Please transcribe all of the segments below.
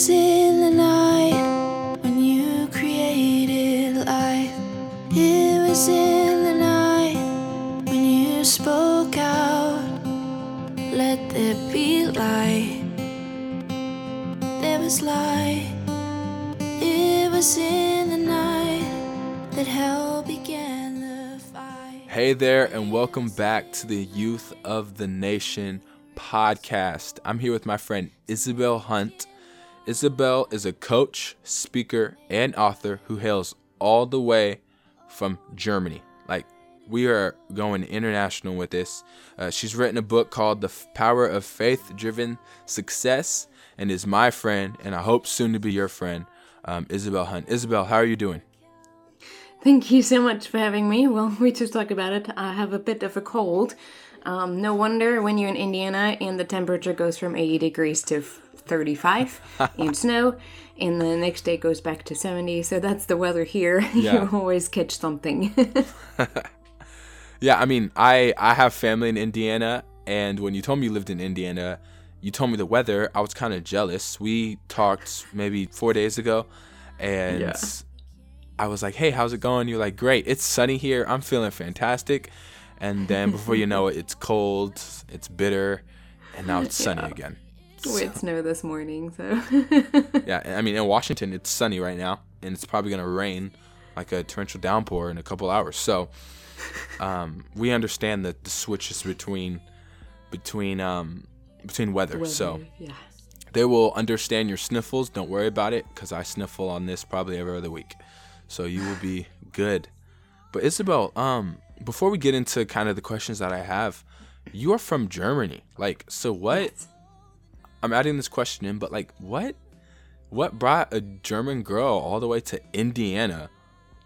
was in the night when you created life. It was in the night when you spoke out. Let there be light. There was light. It was in the night that hell began the fight. Hey there, and welcome back to the Youth of the Nation podcast. I'm here with my friend Isabel Hunt. Isabel is a coach, speaker, and author who hails all the way from Germany. Like, we are going international with this. Uh, she's written a book called The Power of Faith Driven Success and is my friend, and I hope soon to be your friend, um, Isabel Hunt. Isabel, how are you doing? Thank you so much for having me. Well, we just talked about it. I have a bit of a cold. Um, no wonder when you're in Indiana and the temperature goes from 80 degrees to 35 and snow, and the next day goes back to 70. So that's the weather here. Yeah. you always catch something. Yeah, I mean, I I have family in Indiana, and when you told me you lived in Indiana, you told me the weather. I was kind of jealous. We talked maybe four days ago, and Yeah. I was like, "Hey, how's it going?" You're like, "Great, it's sunny here. I'm feeling fantastic." And then before you know it, it's cold, it's bitter, and now it's sunny Yeah. again. We had snow this morning, so. Yeah, I mean, in Washington, it's sunny right now, and it's probably gonna rain like a torrential downpour in a couple hours. So, um, we understand that the switches between between um between weather. So yeah. they will understand your sniffles. Don't worry about it, because I sniffle on this probably every other week. So you will be good. But Isabel, um, before we get into kind of the questions that I have, you are from Germany. Like, so what? I'm adding this question in, but like, what? What brought a German girl all the way to Indiana,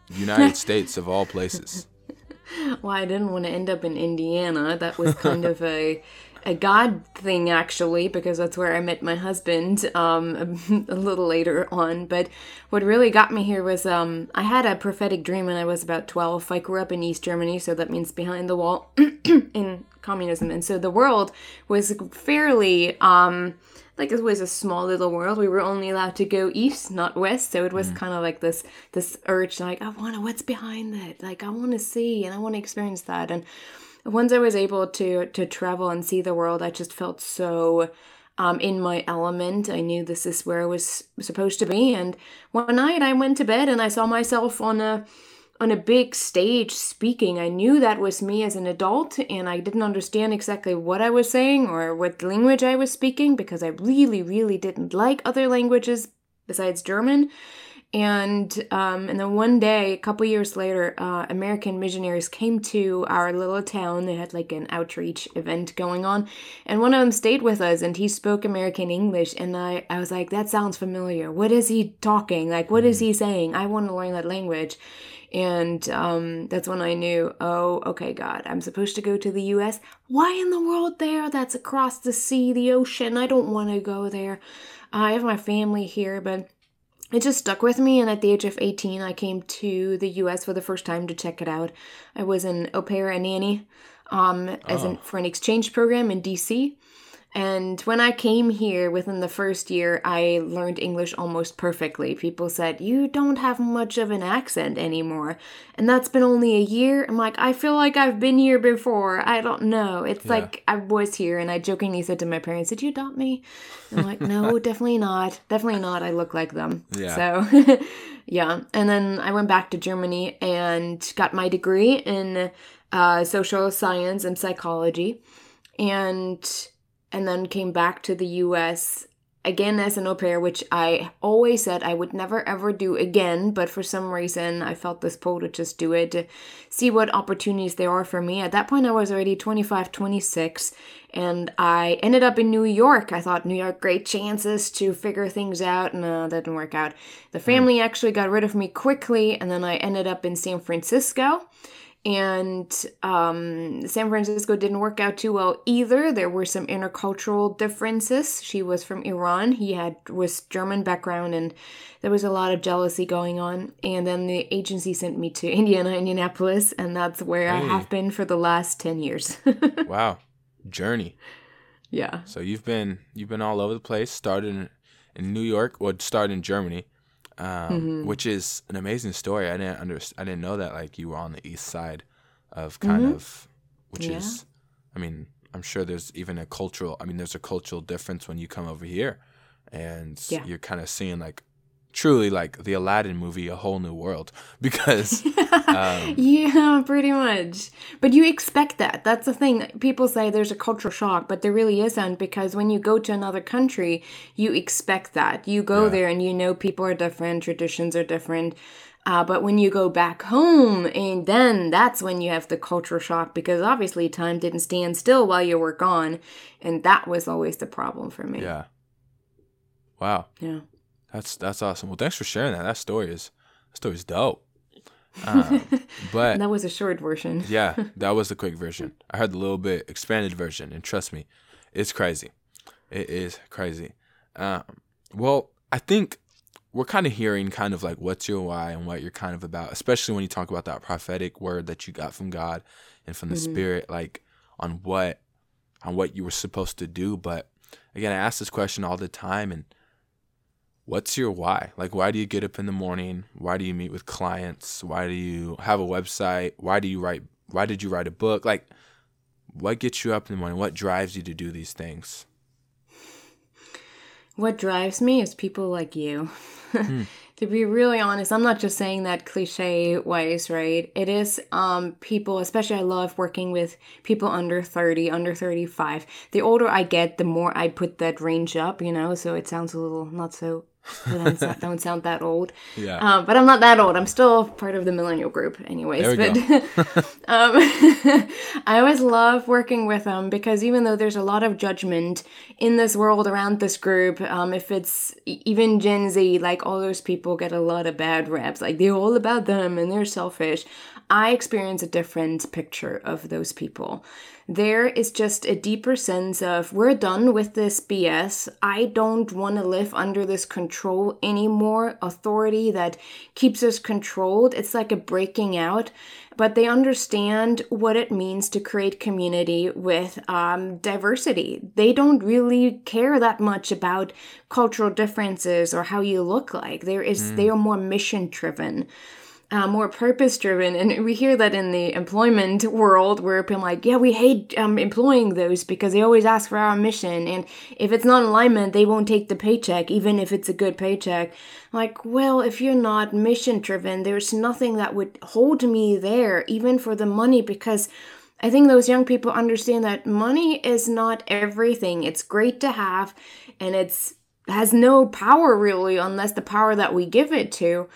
United States of all places? Well, I didn't want to end up in Indiana. That was kind of a a God thing, actually, because that's where I met my husband um, a, a little later on. But what really got me here was um, I had a prophetic dream when I was about 12. I grew up in East Germany, so that means behind the wall in communism. And so the world was fairly. Um, like it was a small little world. We were only allowed to go east, not west. So it was kind of like this this urge, like I want to. What's behind that? Like I want to see and I want to experience that. And once I was able to to travel and see the world, I just felt so um, in my element. I knew this is where I was supposed to be. And one night I went to bed and I saw myself on a on a big stage speaking. I knew that was me as an adult, and I didn't understand exactly what I was saying or what language I was speaking because I really, really didn't like other languages besides German. And um, and then one day, a couple years later, uh, American missionaries came to our little town. They had like an outreach event going on, and one of them stayed with us, and he spoke American English. And I, I was like, that sounds familiar. What is he talking? Like, what is he saying? I want to learn that language. And um, that's when I knew, oh, okay, God, I'm supposed to go to the US. Why in the world there? That's across the sea, the ocean. I don't want to go there. I have my family here, but it just stuck with me. And at the age of 18, I came to the US for the first time to check it out. I was an au pair and nanny um, as an, for an exchange program in DC. And when I came here within the first year, I learned English almost perfectly. People said, You don't have much of an accent anymore. And that's been only a year. I'm like, I feel like I've been here before. I don't know. It's like I was here. And I jokingly said to my parents, Did you adopt me? And I'm like, No, definitely not. Definitely not. I look like them. Yeah. So, yeah. And then I went back to Germany and got my degree in uh, social science and psychology. And and then came back to the US again as an au pair, which I always said I would never ever do again, but for some reason I felt this pull to just do it to see what opportunities there are for me. At that point, I was already 25, 26, and I ended up in New York. I thought New York, great chances to figure things out. No, that didn't work out. The hmm. family actually got rid of me quickly, and then I ended up in San Francisco and um, San Francisco didn't work out too well either. There were some intercultural differences. She was from Iran. He had was German background, and there was a lot of jealousy going on. And then the agency sent me to Indiana, Indianapolis, and that's where I have been for the last ten years. wow, journey. yeah, So you've been you've been all over the place. Started in, in New York. Well, start in Germany, um, Mm-hmm. which is an amazing story. I didn't under, I didn't know that like you were on the east side of kind of, which Mm-hmm. Yeah. is, I mean, I'm sure there's even a cultural. I mean, there's a cultural difference when you come over here, and Yeah. you're kind of seeing like truly like the Aladdin movie, a whole new world because. um, Yeah, pretty much. But you expect that. That's the thing. People say there's a cultural shock, but there really isn't because when you go to another country, you expect that. You go Yeah. there and you know people are different, traditions are different. Uh, but when you go back home, and then that's when you have the culture shock because obviously time didn't stand still while you were gone. And that was always the problem for me. yeah. Wow. Yeah. That's that's awesome. Well, thanks for sharing that. That story is that story is dope. Um, but That was a short version. yeah, that was the quick version. I heard the little bit expanded version, and trust me, it's crazy. It is crazy. Um, well, I think we're kind of hearing kind of like what's your why and what you're kind of about, especially when you talk about that prophetic word that you got from God and from the Spirit, like on what on what you were supposed to do. But again, I ask this question all the time, and what's your why? Like, why do you get up in the morning? Why do you meet with clients? Why do you have a website? Why do you write? Why did you write a book? Like, what gets you up in the morning? What drives you to do these things? What drives me is people like you. to be really honest, I'm not just saying that cliche wise, right? It is um people, especially I love working with people under 30, under 35. The older I get, the more I put that range up, you know, so it sounds a little not so don't sound, don't sound that old. Yeah. Um, but I'm not that old. I'm still part of the millennial group, anyways. But um, I always love working with them because even though there's a lot of judgment in this world around this group, um, if it's even Gen Z, like all those people get a lot of bad raps, like they're all about them and they're selfish. I experience a different picture of those people. There is just a deeper sense of we're done with this BS. I don't want to live under this control anymore, authority that keeps us controlled. It's like a breaking out, but they understand what it means to create community with um, diversity. They don't really care that much about cultural differences or how you look like. There is they are more mission driven uh, more purpose driven. And we hear that in the employment world where people like, yeah, we hate um, employing those because they always ask for our mission. And if it's not alignment, they won't take the paycheck, even if it's a good paycheck. Like, well, if you're not mission driven, there's nothing that would hold me there, even for the money, because I think those young people understand that money is not everything. It's great to have, and it's has no power really unless the power that we give it to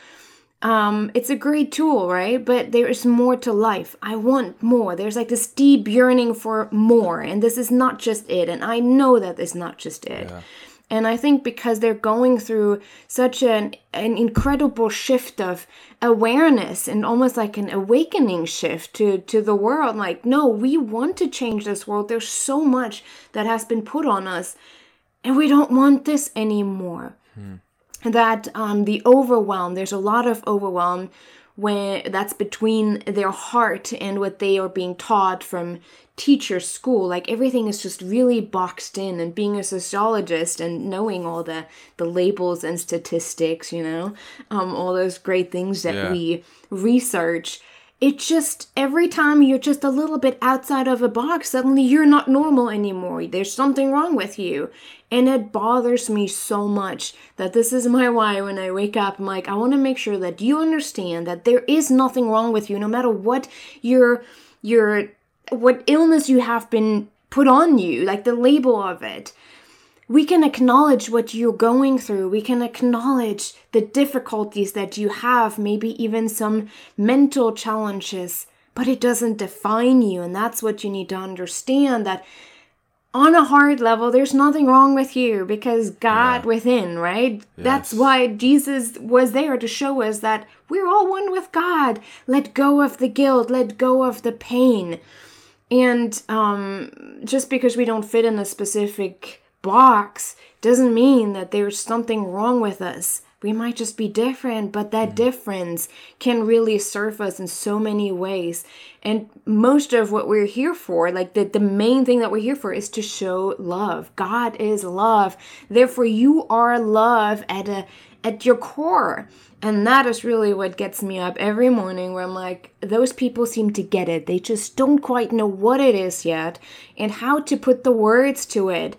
um it's a great tool right? But there is more to life. I want more. There's like this deep yearning for more and this is not just it and i know that it's not just it. And i think because they're going through such an an incredible shift of awareness and almost like an awakening shift to to the world like no we want to change this world. There's so much that has been put on us and we don't want this anymore that um, the overwhelm there's a lot of overwhelm when that's between their heart and what they are being taught from teacher school like everything is just really boxed in and being a sociologist and knowing all the the labels and statistics you know um, all those great things that Yeah. we research it just every time you're just a little bit outside of a box suddenly you're not normal anymore. There's something wrong with you. And it bothers me so much that this is my why when i wake up i'm like i want to make sure that you understand that there is nothing wrong with you no matter what your your what illness you have been put on you like the label of it we can acknowledge what you're going through. We can acknowledge the difficulties that you have, maybe even some mental challenges, but it doesn't define you. And that's what you need to understand that on a heart level, there's nothing wrong with you because God within, right? That's why Jesus was there to show us that we're all one with God. Let go of the guilt, let go of the pain. And um, just because we don't fit in a specific box doesn't mean that there's something wrong with us. we might just be different, but that mm. difference can really serve us in so many ways. And most of what we're here for, like the, the main thing that we're here for, is to show love. God is love. Therefore, you are love at a at your core. And that is really what gets me up every morning where I'm like, those people seem to get it. They just don't quite know what it is yet and how to put the words to it.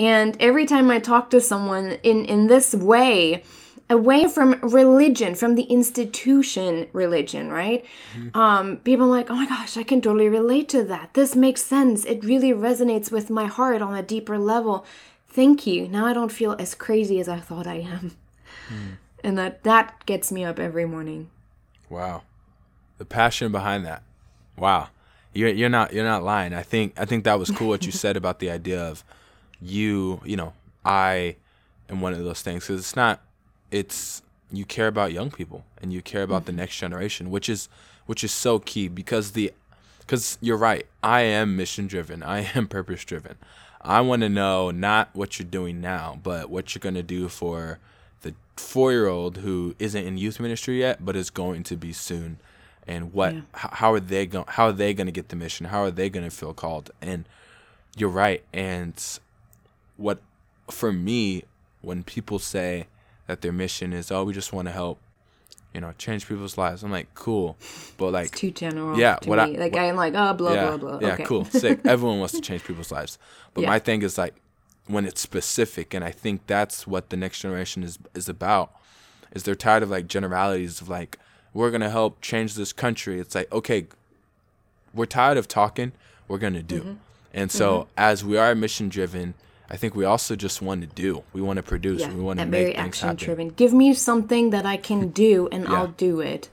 And every time I talk to someone in, in this way, away from religion, from the institution religion, right? Mm-hmm. Um, people are like, oh my gosh, I can totally relate to that. This makes sense. It really resonates with my heart on a deeper level. Thank you. Now I don't feel as crazy as I thought I am. Mm. And that that gets me up every morning. Wow. The passion behind that. Wow. You're you're not you're not lying. I think I think that was cool what you said about the idea of you, you know, I am one of those things cuz it's not it's you care about young people and you care about mm-hmm. the next generation, which is which is so key because the because you're right. I am mission driven. I am purpose driven. I want to know not what you're doing now, but what you're going to do for the four year old who isn't in youth ministry yet, but is going to be soon. And what, yeah. h- how are they going? How are they going to get the mission? How are they going to feel called? And you're right. And what, for me, when people say, that their mission is oh we just want to help you know change people's lives i'm like cool but like it's too general yeah what me. I, like what, i'm like oh blah yeah, blah blah yeah okay. cool sick everyone wants to change people's lives but yeah. my thing is like when it's specific and i think that's what the next generation is is about is they're tired of like generalities of like we're gonna help change this country it's like okay we're tired of talking we're gonna do mm-hmm. and so mm-hmm. as we are mission driven I think we also just want to do. We want to produce. Yeah, we want to make very things action driven. Give me something that I can do, and yeah. I'll do it.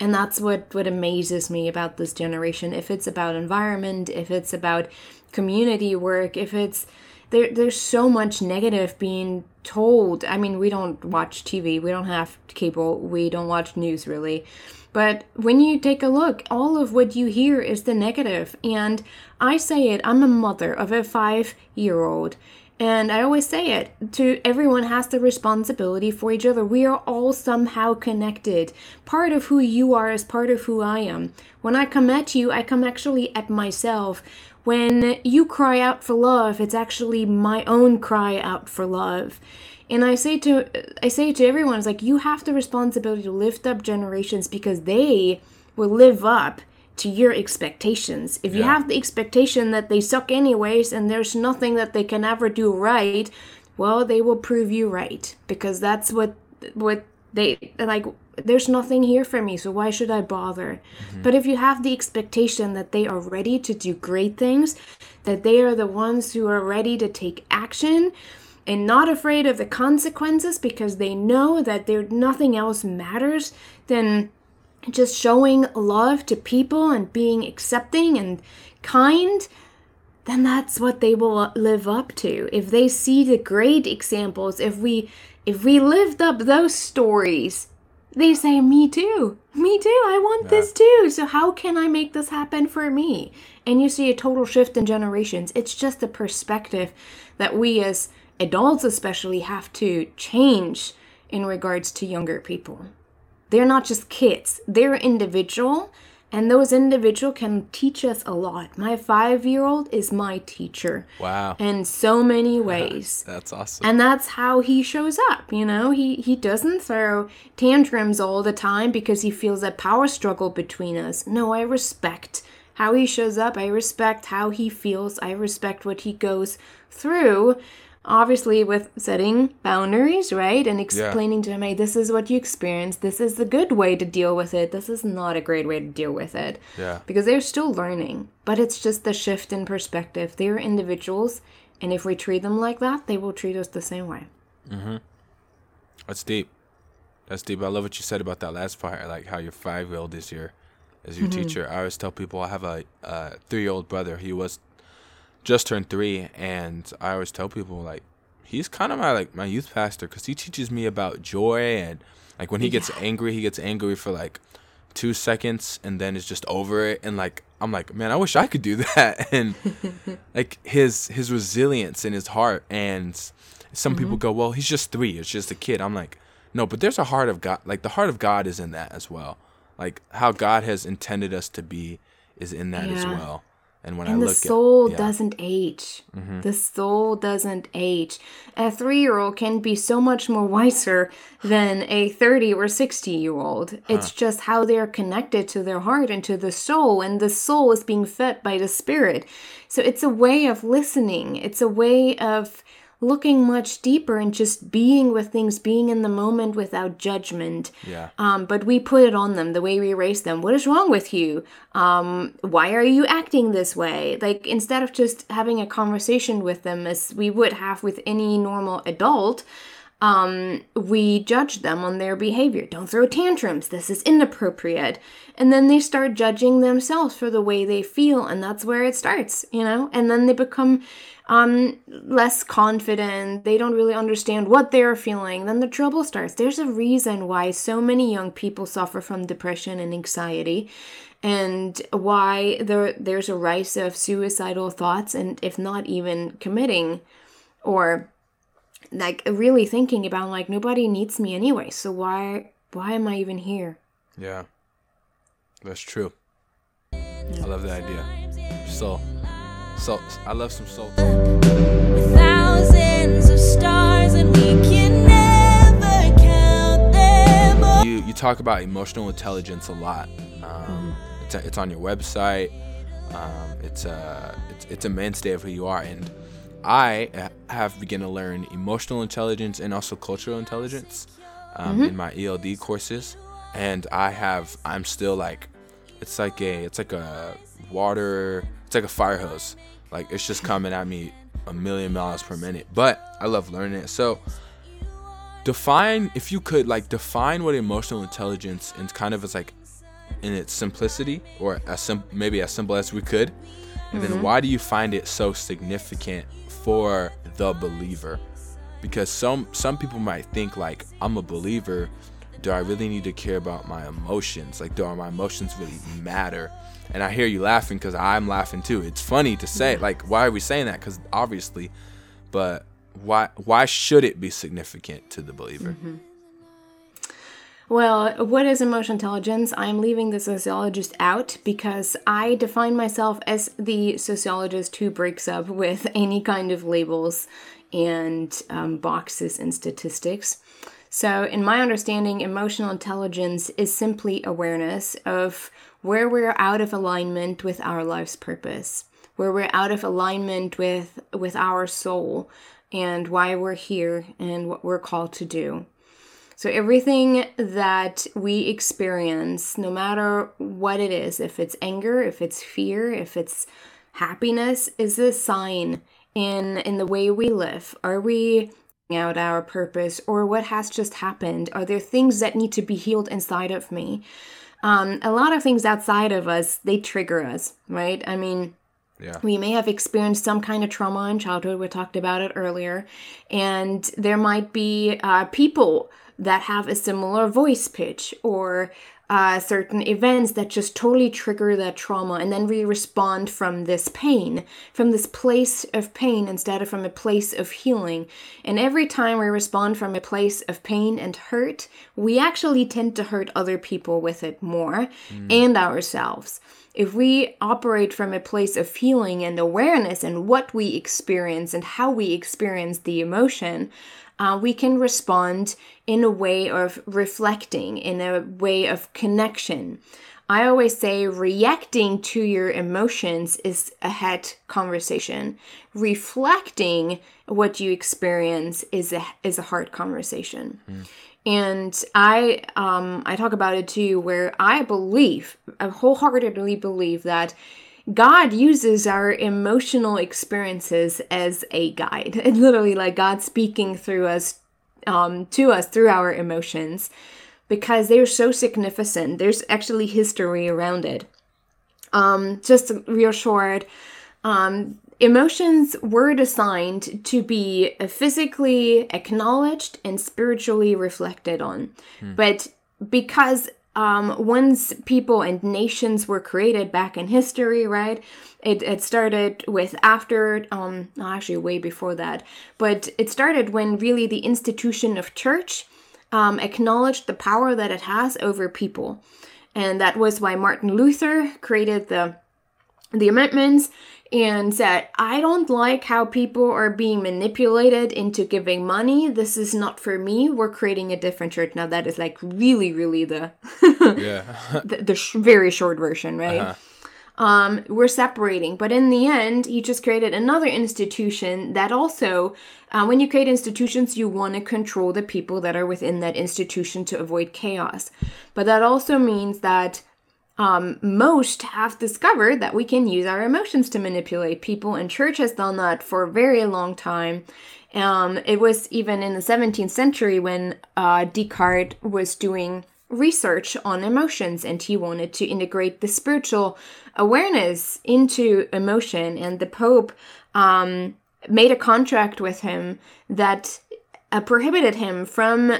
And that's what what amazes me about this generation. If it's about environment, if it's about community work, if it's there, there's so much negative being told. I mean, we don't watch TV, we don't have cable, we don't watch news really. But when you take a look, all of what you hear is the negative. And I say it, I'm a mother of a five year old. And I always say it to everyone has the responsibility for each other. We are all somehow connected. Part of who you are is part of who I am. When I come at you, I come actually at myself. When you cry out for love, it's actually my own cry out for love. And I say to I say to everyone, it's like you have the responsibility to lift up generations because they will live up to your expectations. If you have the expectation that they suck anyways and there's nothing that they can ever do right, well, they will prove you right because that's what what they like there's nothing here for me, so why should I bother? Mm-hmm. But if you have the expectation that they are ready to do great things, that they are the ones who are ready to take action, and not afraid of the consequences because they know that there nothing else matters, then just showing love to people and being accepting and kind, then that's what they will live up to. If they see the great examples, if we if we lived up those stories, they say, Me too. Me too. I want yeah. this too. So how can I make this happen for me? And you see a total shift in generations. It's just the perspective that we as adults especially have to change in regards to younger people. They're not just kids, they're individual, and those individual can teach us a lot. My five year old is my teacher. Wow. In so many ways. that's awesome. And that's how he shows up, you know? He he doesn't throw tantrums all the time because he feels a power struggle between us. No, I respect how he shows up. I respect how he feels. I respect what he goes through obviously with setting boundaries right and explaining yeah. to him hey this is what you experience. This is the good way to deal with it. This is not a great way to deal with it. Yeah. Because they're still learning but it's just the shift in perspective. They're individuals and if we treat them like that they will treat us the same way. Mm-hmm. That's deep. That's deep. I love what you said about that last part like how your five year old is your is your mm-hmm. teacher. I always tell people i have a, a three year old brother. He was just turned three, and I always tell people like he's kind of my like my youth pastor because he teaches me about joy and like when he gets yeah. angry, he gets angry for like two seconds and then is just over it and like I'm like man I wish I could do that and like his his resilience in his heart and some mm-hmm. people go well he's just three it's just a kid I'm like No, but there's a heart of God. Like the heart of God is in that as well. Like how God has intended us to be is in that as well. And when I And look the soul at yeah, Mm-hmm. doesn't age. The soul doesn't age. A three year old can be so much more wiser than a 30 or 60 year old. It's just how they're connected to their heart and to the soul, and the soul is being fed by the spirit. So it's a way of listening, it's a way of looking much deeper and just being with things, being in the moment without judgment. yeah, Um, but we put it on them the way we raise them. What is wrong with you? Um, why are you acting this way? Like instead of just having a conversation with them as we would have with any normal adult, um, we judge them on their behavior. Don't throw tantrums. This is inappropriate. And then they start judging themselves for the way they feel, and that's where it starts, you know? And then they become um, less confident. They don't really understand what they're feeling. Then the trouble starts. There's a reason why so many young people suffer from depression and anxiety. And why there there's a rise of suicidal thoughts, and if not even committing, or like really thinking about like nobody needs me anyway so why why am i even here yeah. That's true. I love that idea. Soul, soul. I love some soul. Thousands of stars and we can never count them all. you you talk about emotional intelligence a lot. Um, it's, it's on your website. Um, it's a it's, it's a mainstay of who you are, and I have begun to learn emotional intelligence and also cultural intelligence um, in my ELD courses, and I have I'm still like it's like a it's like a water it's like a fire hose. Like it's just coming at me a million miles per minute. But i love learning it. So define if you could like define what emotional intelligence and kind of as like in its simplicity or as sim- maybe as simple as we could and then why do you find it so significant for the believer. Because some some people might think like i'm a believer. Do i really need to care about my emotions? Like do my emotions really matter? And i hear you laughing because i'm laughing too. It's funny to say like why are we saying that? Because obviously but why why should it be significant to the believer mm-hmm. Well what is emotional intelligence i'm leaving the sociologist out because i define myself as the sociologist who breaks up with any kind of labels and um, boxes and statistics So, in my understanding, emotional intelligence is simply awareness of where we're out of alignment with our life's purpose, where we're out of alignment with with our soul and why we're here and what we're called to do. So everything that we experience, no matter what it is, if it's anger, if it's fear, if it's happiness, is a sign in in the way we live. Are we out our purpose or what has just happened? Are there things that need to be healed inside of me? Um, a lot of things outside of us, they trigger us, right? I mean, Yeah. we may have experienced some kind of trauma in childhood. We talked about it earlier. And there might be uh, people that have a similar voice pitch or uh, certain events that just totally trigger that trauma. And then we respond from this pain, from this place of pain instead of from a place of healing. And every time we respond from a place of pain and hurt, we actually tend to hurt other people with it more and ourselves if we operate from a place of feeling and awareness and what we experience and how we experience the emotion, uh, we can respond in a way of reflecting, in a way of connection. I always say reacting to your emotions is a head conversation. Reflecting what you experience is a is a heart conversation. And I um I talk about it too where I believe, I wholeheartedly believe that God uses our emotional experiences as a guide. It's literally like God speaking through us um to us through our emotions because they're so significant. There's actually history around it. Um just real short um, emotions were designed to be physically acknowledged and spiritually reflected on. But because um, once people and nations were created back in history, right? It, it started with after, um, actually way before that, but it started when really the institution of church um, acknowledged the power that it has over people. And that was why Martin Luther created the the amendments and said, I don't like how people are being manipulated into giving money. This is not for me. We're creating a different church. Now, that is like really, really the, Yeah. the, the sh- very short version, right? Um, we're separating. But in the end, he just created another institution that also, uh, when you create institutions, you want to control the people that are within that institution to avoid chaos. But that also means that um, most have discovered that we can use our emotions to manipulate people, and church has done that for a very long time. Um, it was even in the 17th century when uh, Descartes was doing research on emotions and he wanted to integrate the spiritual awareness into emotion, and the Pope um, made a contract with him that uh, prohibited him from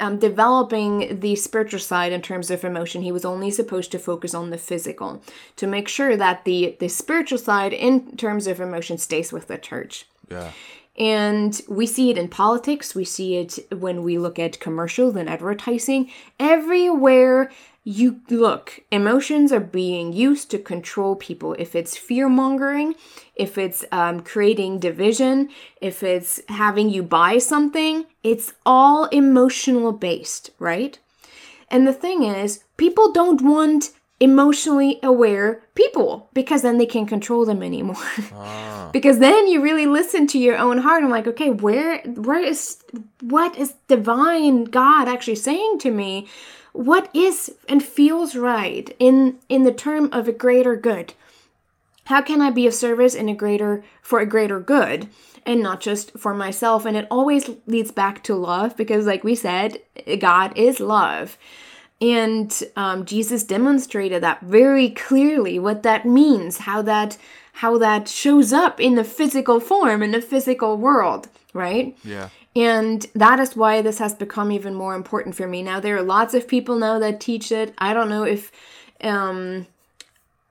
um, developing the spiritual side in terms of emotion. He was only supposed to focus on the physical to make sure that the the spiritual side in terms of emotion stays with the church. Yeah. And we see it in politics, we see it when we look at commercials and advertising. Everywhere you look, emotions are being used to control people. If it's fear mongering, if it's um, creating division, if it's having you buy something, it's all emotional based, right? And the thing is, people don't want emotionally aware people because then they can't control them anymore. because then you really listen to your own heart and like, okay, where where is what is divine God actually saying to me? What is and feels right in in the term of a greater good? How can I be of service in a greater for a greater good? and not just for myself. And it always leads back to love because, like we said, God is love. And um, Jesus demonstrated that very clearly what that means, how that how that shows up in the physical form in the physical world, right? Yeah. And that is why this has become even more important for me. Now there are lots of people now that teach it. I don't know if um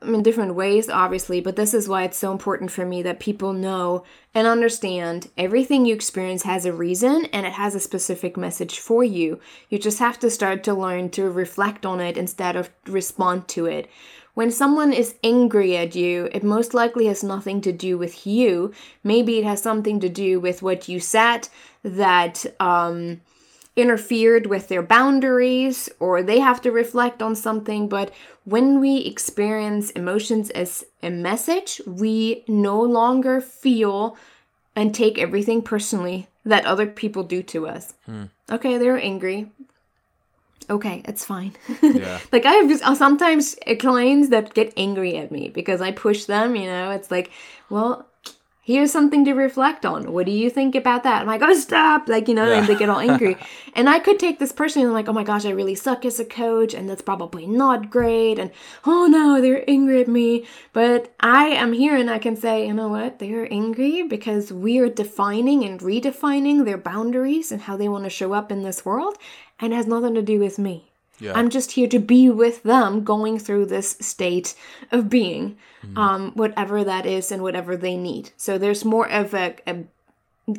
in different ways, obviously, but this is why it's so important for me that people know and understand everything you experience has a reason and it has a specific message for you. You just have to start to learn to reflect on it instead of respond to it. When someone is angry at you, it most likely has nothing to do with you. Maybe it has something to do with what you said that um, interfered with their boundaries or they have to reflect on something. But when we experience emotions as a message, we no longer feel and take everything personally that other people do to us. Okay, they're angry. Okay, it's fine. Yeah. like I have uh, sometimes clients that get angry at me because I push them, you know, it's like, well, here's something to reflect on. What do you think about that? I'm like, oh, stop. Like, you know, and they get all angry. and I could take this personally and I'm like, oh my gosh, I really suck as a coach and that's probably not great. And oh no, they're angry at me. But I am here and I can say, you know what? They're angry because we are defining and redefining their boundaries and how they want to show up in this world. And has nothing to do with me. Yeah. I'm just here to be with them going through this state of being, um, whatever that is and whatever they need. So there's more of a, a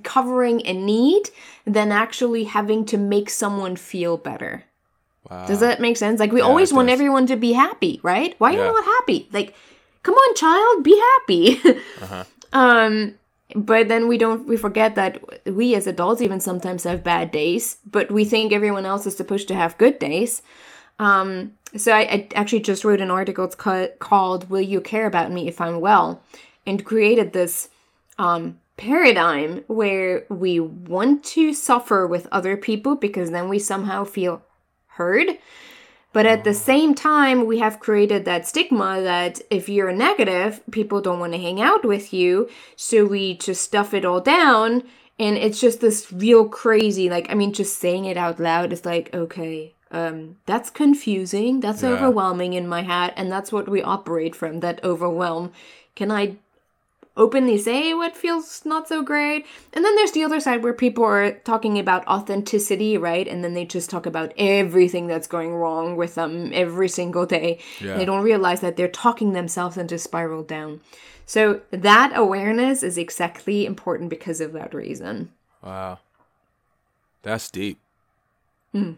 covering a need than actually having to make someone feel better. Wow. Does that make sense? Like we Yeah, always want everyone to be happy, right? Why are Yeah. you not happy? Like, come on, child, be happy. Uh-huh. um, but then we don't we forget that we as adults even sometimes have bad days, but we think everyone else is supposed to have good days. Um, so I, I actually just wrote an article. Ca- called "Will You Care About Me If I'm Well," and created this um, paradigm where we want to suffer with other people because then we somehow feel heard. But at the same time, we have created that stigma that if you're a negative, people don't want to hang out with you. So we just stuff it all down. And it's just this real crazy, like, I mean, just saying it out loud is like, okay, um, that's confusing. That's Yeah. overwhelming in my head. And that's what we operate from that overwhelm. Can I openly say what feels not so great. And then there's the other side where people are talking about authenticity, right? And then they just talk about everything that's going wrong with them every single day. Yeah. They don't realize that they're talking themselves into spiral down. So that awareness is exactly important because of that reason. Wow. That's deep. I, Hmm.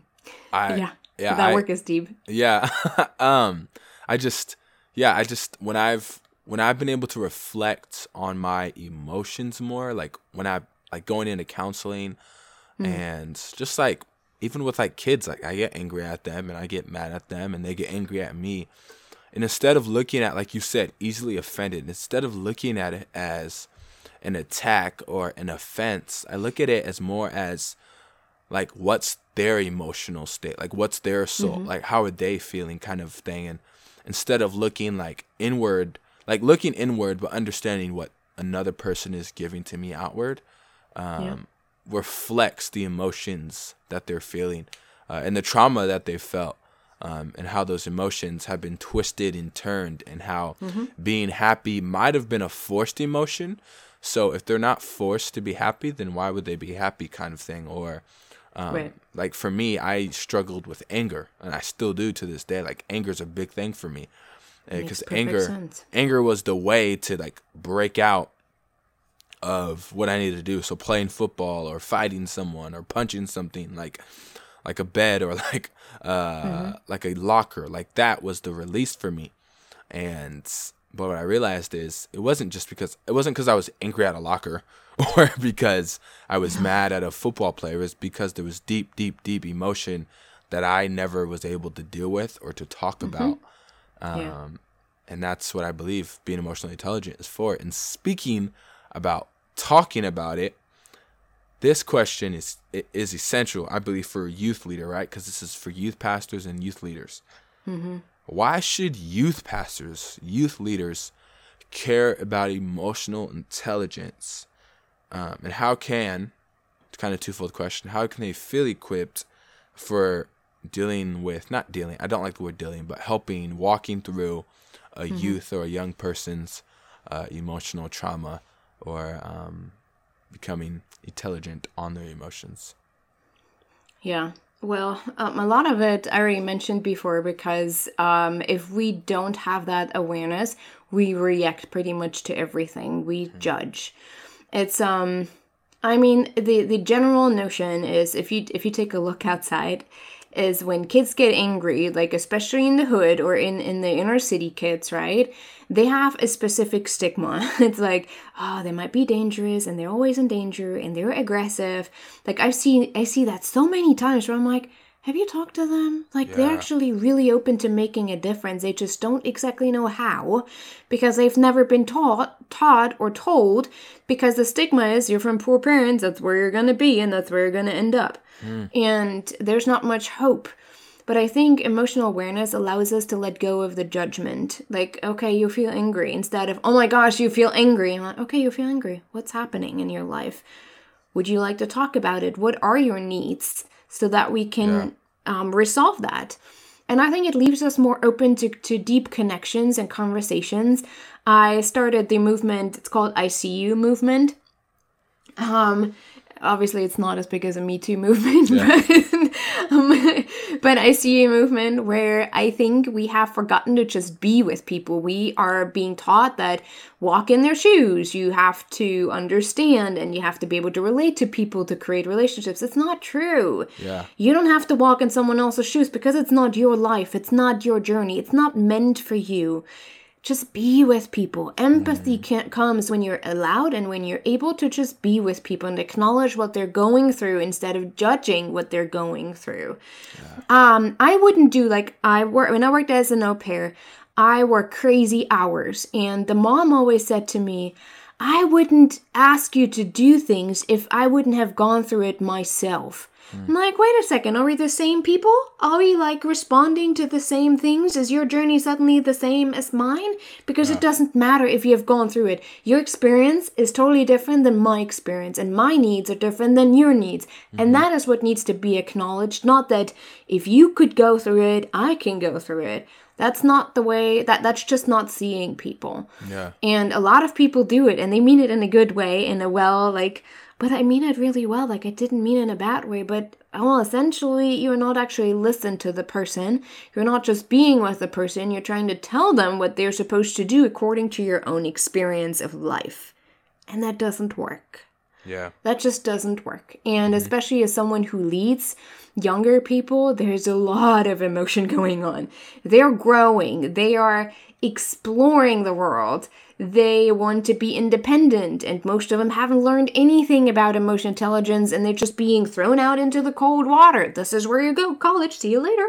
yeah, yeah, that I- work is deep. Yeah. um I just yeah, I just when I've when I've been able to reflect on my emotions more, like when I like going into counseling mm. and just like even with like kids, like I get angry at them and I get mad at them and they get angry at me. And instead of looking at like you said, easily offended, instead of looking at it as an attack or an offense, I look at it as more as like what's their emotional state like what's their soul mm-hmm. like how are they feeling kind of thing. And instead of looking like inward like looking inward but understanding what another person is giving to me outward um Yeah. reflects the emotions that they're feeling uh, and the trauma that they felt um, and how those emotions have been twisted and turned and how being happy might have been a forced emotion. So if they're not forced to be happy then why would they be happy kind of thing? Or um, Right. like for me i struggled with anger and i still do to this day. Like anger is a big thing for me because anger sense. anger was the way to like break out of what i needed to do. So playing football or fighting someone or punching something like like a bed or like uh like a locker like that was the release for me. And but what i realized is it wasn't just because it wasn't because i was angry at a locker or because i was mad at a football player. It was because there was deep deep deep emotion that i never was able to deal with or to talk about Yeah. um, and that's what I believe being emotionally intelligent is for. And speaking about talking about it, this question is is essential, I believe, for a youth leader, right? Because this is for youth pastors and youth leaders. Why should youth pastors, youth leaders, care about emotional intelligence? Um, and how can, it's kind of a twofold question, how can they feel equipped for dealing with, not dealing, I don't like the word dealing, but helping, walking through a youth or a young person's uh, emotional trauma or um, becoming intelligent on their emotions? Yeah. Well, um, a lot of it I already mentioned before because um, if we don't have that awareness, we react pretty much to everything. We judge. It's um, I mean the the general notion is if you if you take a look outside, is when kids get angry, like especially in the hood or in in the inner city kids, right? They have a specific stigma. It's like, oh, they might be dangerous and they're always in danger and they're aggressive. Like I've seen I see that so many times where I'm like, have you talked to them? Like they're actually really open to making a difference. They just don't exactly know how because they've never been taught taught or told because the stigma is you're from poor parents, that's where you're gonna be and that's where you're gonna end up. Hmm. And there's not much hope. But I think emotional awareness allows us to let go of the judgment. Like, okay, you feel angry instead of, oh my gosh, you feel angry. I'm like, okay, you feel angry. What's happening in your life? Would you like to talk about it? What are your needs so that we can um, resolve that? And I think it leaves us more open to, to deep connections and conversations. I started the movement, it's called ICU movement. Um, obviously it's not as big as a Me Too movement, but, um, but I see a movement where I think we have forgotten to just be with people. We are being taught that walk in their shoes, you have to understand and you have to be able to relate to people to create relationships. It's not true. Yeah. You don't have to walk in someone else's shoes because it's not your life, it's not your journey, it's not meant for you just be with people. Empathy can, comes when you're allowed and when you're able to just be with people and acknowledge what they're going through instead of judging what they're going through. Um, I wouldn't do like I work when I worked as an au pair. I work crazy hours, and the mom always said to me, "I wouldn't ask you to do things if I wouldn't have gone through it myself." Mm. I'm like, wait a second, are we the same people? Are we like responding to the same things? Is your journey suddenly the same as mine? Because it doesn't matter if you have gone through it. Your experience is totally different than my experience, and my needs are different than your needs. And mm-hmm. that is what needs to be acknowledged. Not that if you could go through it, I can go through it. That's not the way that that's just not seeing people. Yeah. And a lot of people do it and they mean it in a good way, in a well, like, but I mean it really well. Like, I didn't mean it in a bad way, but uh, well, essentially, you're not actually listening to the person. You're not just being with the person, you're trying to tell them what they're supposed to do according to your own experience of life. And that doesn't work. Yeah. That just doesn't work. And mm-hmm. especially as someone who leads younger people, there's a lot of emotion going on. They're growing, they are exploring the world. They want to be independent, and most of them haven't learned anything about emotional intelligence and they're just being thrown out into the cold water. This is where you go, college, see you later.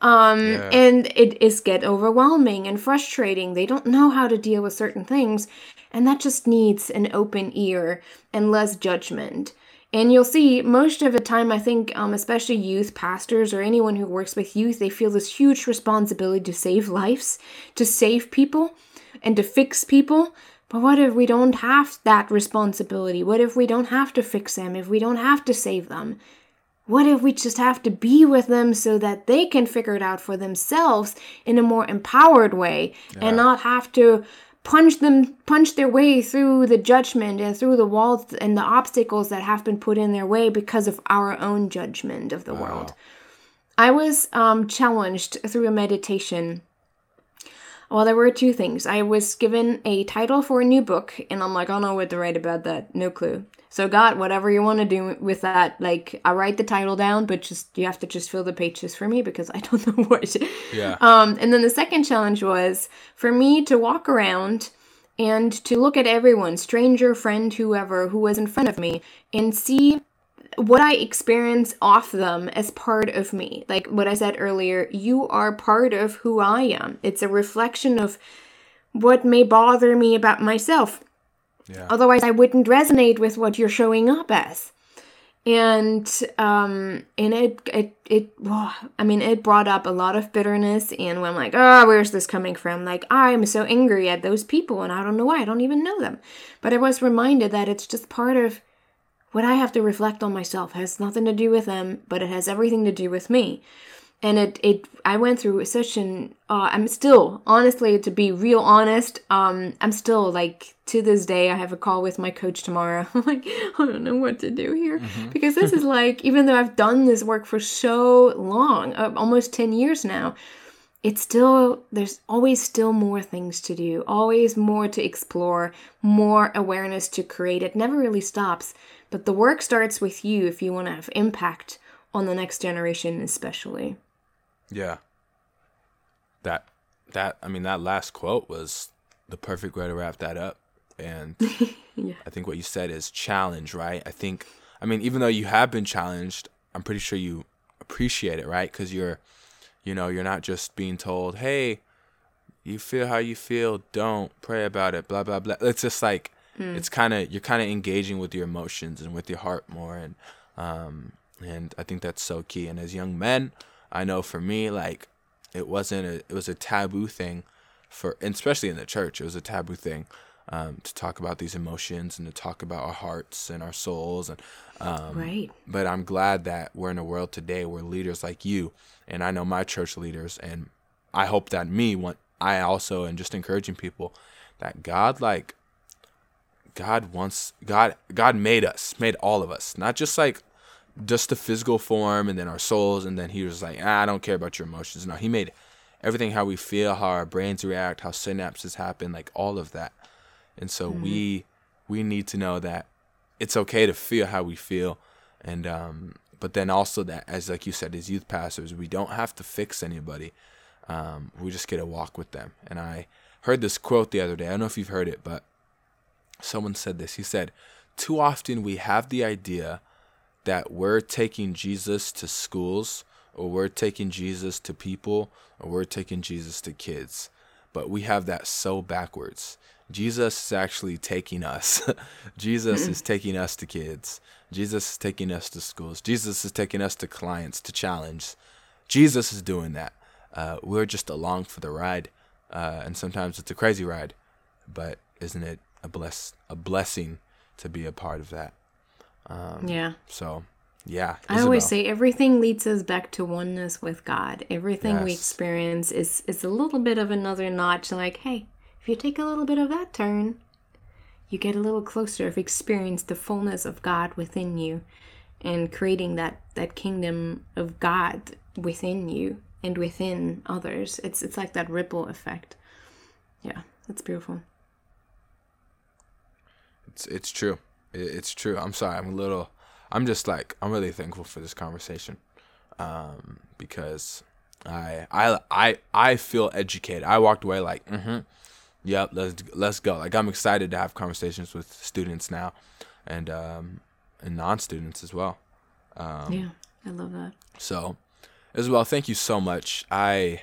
Um, Yeah. and it is get overwhelming and frustrating. They don't know how to deal with certain things, and that just needs an open ear and less judgment. And you'll see most of the time, I think, um, especially youth pastors or anyone who works with youth, they feel this huge responsibility to save lives, to save people, and to fix people. But what if we don't have that responsibility? What if we don't have to fix them? If we don't have to save them? What if we just have to be with them so that they can figure it out for themselves in a more empowered way and not have to punch them punch their way through the judgment and through the walls and the obstacles that have been put in their way because of our own judgment of the world. I was um, challenged through a meditation well, there were two things. I was given a title for a new book, and I'm like, I don't know what to write about that. No clue. So, God, whatever you want to do with that, like, I write the title down, but just you have to just fill the pages for me because I don't know what. Yeah. Um, and then the second challenge was for me to walk around and to look at everyone, stranger, friend, whoever, who was in front of me, and see what I experience off them as part of me. Like what I said earlier, you are part of who I am. It's a reflection of what may bother me about myself. Yeah. Otherwise, I wouldn't resonate with what you're showing up as. And um, and it it it oh, I mean it brought up a lot of bitterness and when I'm like, oh, where's this coming from? Like I'm so angry at those people and I don't know why. I don't even know them. But I was reminded that it's just part of what I have to reflect on myself It has nothing to do with them, but it has everything to do with me. And it, it, I went through such an. Uh, I'm still, honestly, to be real honest, um, I'm still like to this day. I have a call with my coach tomorrow. I'm like, I don't know what to do here because this is like, even though I've done this work for so long, uh, almost ten years now, it's still there's always still more things to do always more to explore more awareness to create it never really stops but the work starts with you if you want to have impact on the next generation especially Yeah. That that I mean that last quote was the perfect way to wrap that up. And Yeah. I think what you said is challenge, right? I think I mean even though you have been challenged, I'm pretty sure you appreciate it, right? Cuz you're you know, you're not just being told, "Hey, you feel how you feel, don't pray about it, blah blah blah." It's just like it's kind of you're kind of engaging with your emotions and with your heart more and um and I think that's so key. And as young men, I know for me like it wasn't a it was a taboo thing for especially in the church it was a taboo thing um, to talk about these emotions and to talk about our hearts and our souls. And um, right. but i'm glad that we're in a world today where leaders like you and i know my church leaders and i hope that me want i also am just encouraging people that god like god wants god god made us made all of us. Not just like just the physical form and then our souls and then he was like ah, i don't care about your emotions. No he made everything how we feel how our brains react how synapses happen like all of that and so we we need to know that it's okay to feel how we feel. And um but then also that as like you said as youth pastors we don't have to fix anybody. Um we just get to walk with them. And i heard this quote the other day. I don't know if you've heard it but someone said this. He said too often we have the idea that we're taking jesus to schools or we're taking jesus to people or we're taking jesus to kids but we have that so backwards. Jesus is actually taking us. Jesus is taking us to kids. Jesus is taking us to schools. Jesus is taking us to clients to challenge. Jesus is doing that. Uh, we're just along for the ride, uh, and sometimes it's a crazy ride, but isn't it a bless a blessing to be a part of that? yeah So, yeah. I always say everything leads us back to oneness with God. Everything we experience is is a little bit of another notch. Like, hey, if you take a little bit of that turn, you get a little closer of experience the fullness of God within you, and creating that that kingdom of God within you and within others. It's it's like that ripple effect. Yeah, that's beautiful. It's it's true. It's true. I'm sorry. I'm a little. I'm just like I'm really thankful for this conversation, um, because I I I I feel educated. I walked away like, mm-hmm, yep, let's let's go. Like I'm excited to have conversations with students now, and um, and non-students as well. Um, yeah, I love that. So, Isabel, thank you so much. I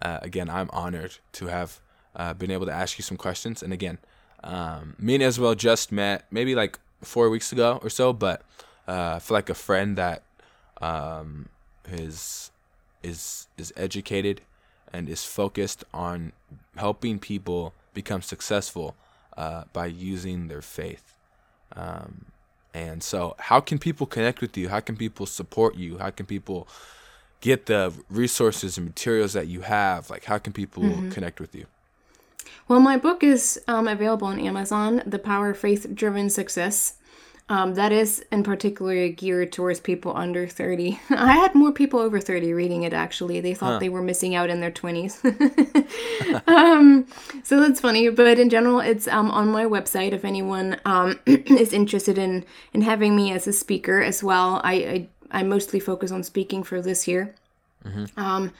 uh, again, I'm honored to have uh, been able to ask you some questions. And again, um, me and Isabel just met maybe like four weeks ago or so, but uh, I feel like a friend that um, is is is educated and is focused on helping people become successful uh, by using their faith. Um, and so, how can people connect with you? How can people support you? How can people get the resources and materials that you have? Like, how can people mm-hmm. connect with you? Well, my book is um, available on Amazon, The Power of Faith Driven Success. Um, that is in particular geared towards people under 30. I had more people over 30 reading it actually. They thought huh. they were missing out in their 20s. um, so that's funny. But in general, it's um, on my website if anyone um, is interested in, in having me as a speaker as well. I, I, I mostly focus on speaking for this year. Mm-hmm. Um,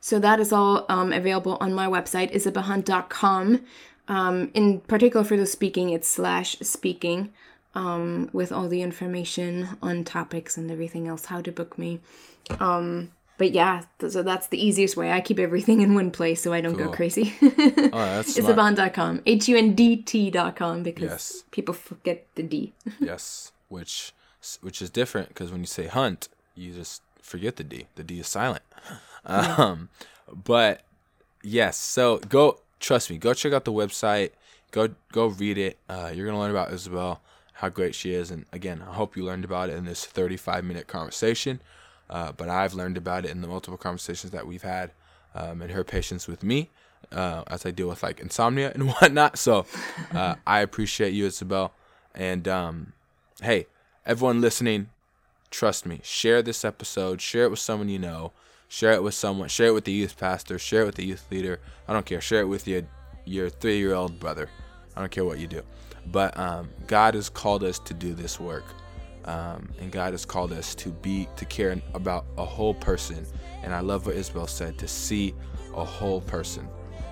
so that is all um, available on my website, isabelhundt.com. Um, in particular for the speaking, it's slash speaking um, with all the information on topics and everything else, how to book me. Um, but yeah, so that's the easiest way. I keep everything in one place so I don't cool. go crazy. oh, that's Isabelhundt.com, H U N D T.com because yes. people forget the D. yes, which which is different because when you say hunt, you just forget the D. The D is silent. Um, but yes, so go trust me, go check out the website. Go go read it. Uh, you're gonna learn about Isabel, how great she is, and again, I hope you learned about it in this 35 minute conversation. Uh, but I've learned about it in the multiple conversations that we've had, um, and her patience with me uh, as I deal with like insomnia and whatnot. So uh, I appreciate you, Isabel. And um, hey, everyone listening, trust me, share this episode, share it with someone you know. Share it with someone. Share it with the youth pastor. Share it with the youth leader. I don't care. Share it with your your three year old brother. I don't care what you do. But um, God has called us to do this work, um, and God has called us to be to care about a whole person. And I love what Isabel said to see a whole person.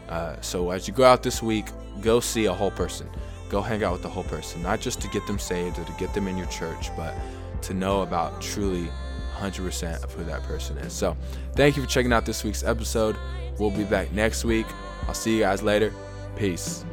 Uh, so as you go out this week, go see a whole person. Go hang out with the whole person, not just to get them saved or to get them in your church, but to know about truly 100% of who that person is. So, thank you for checking out this week's episode. We'll be back next week. I'll see you guys later. Peace.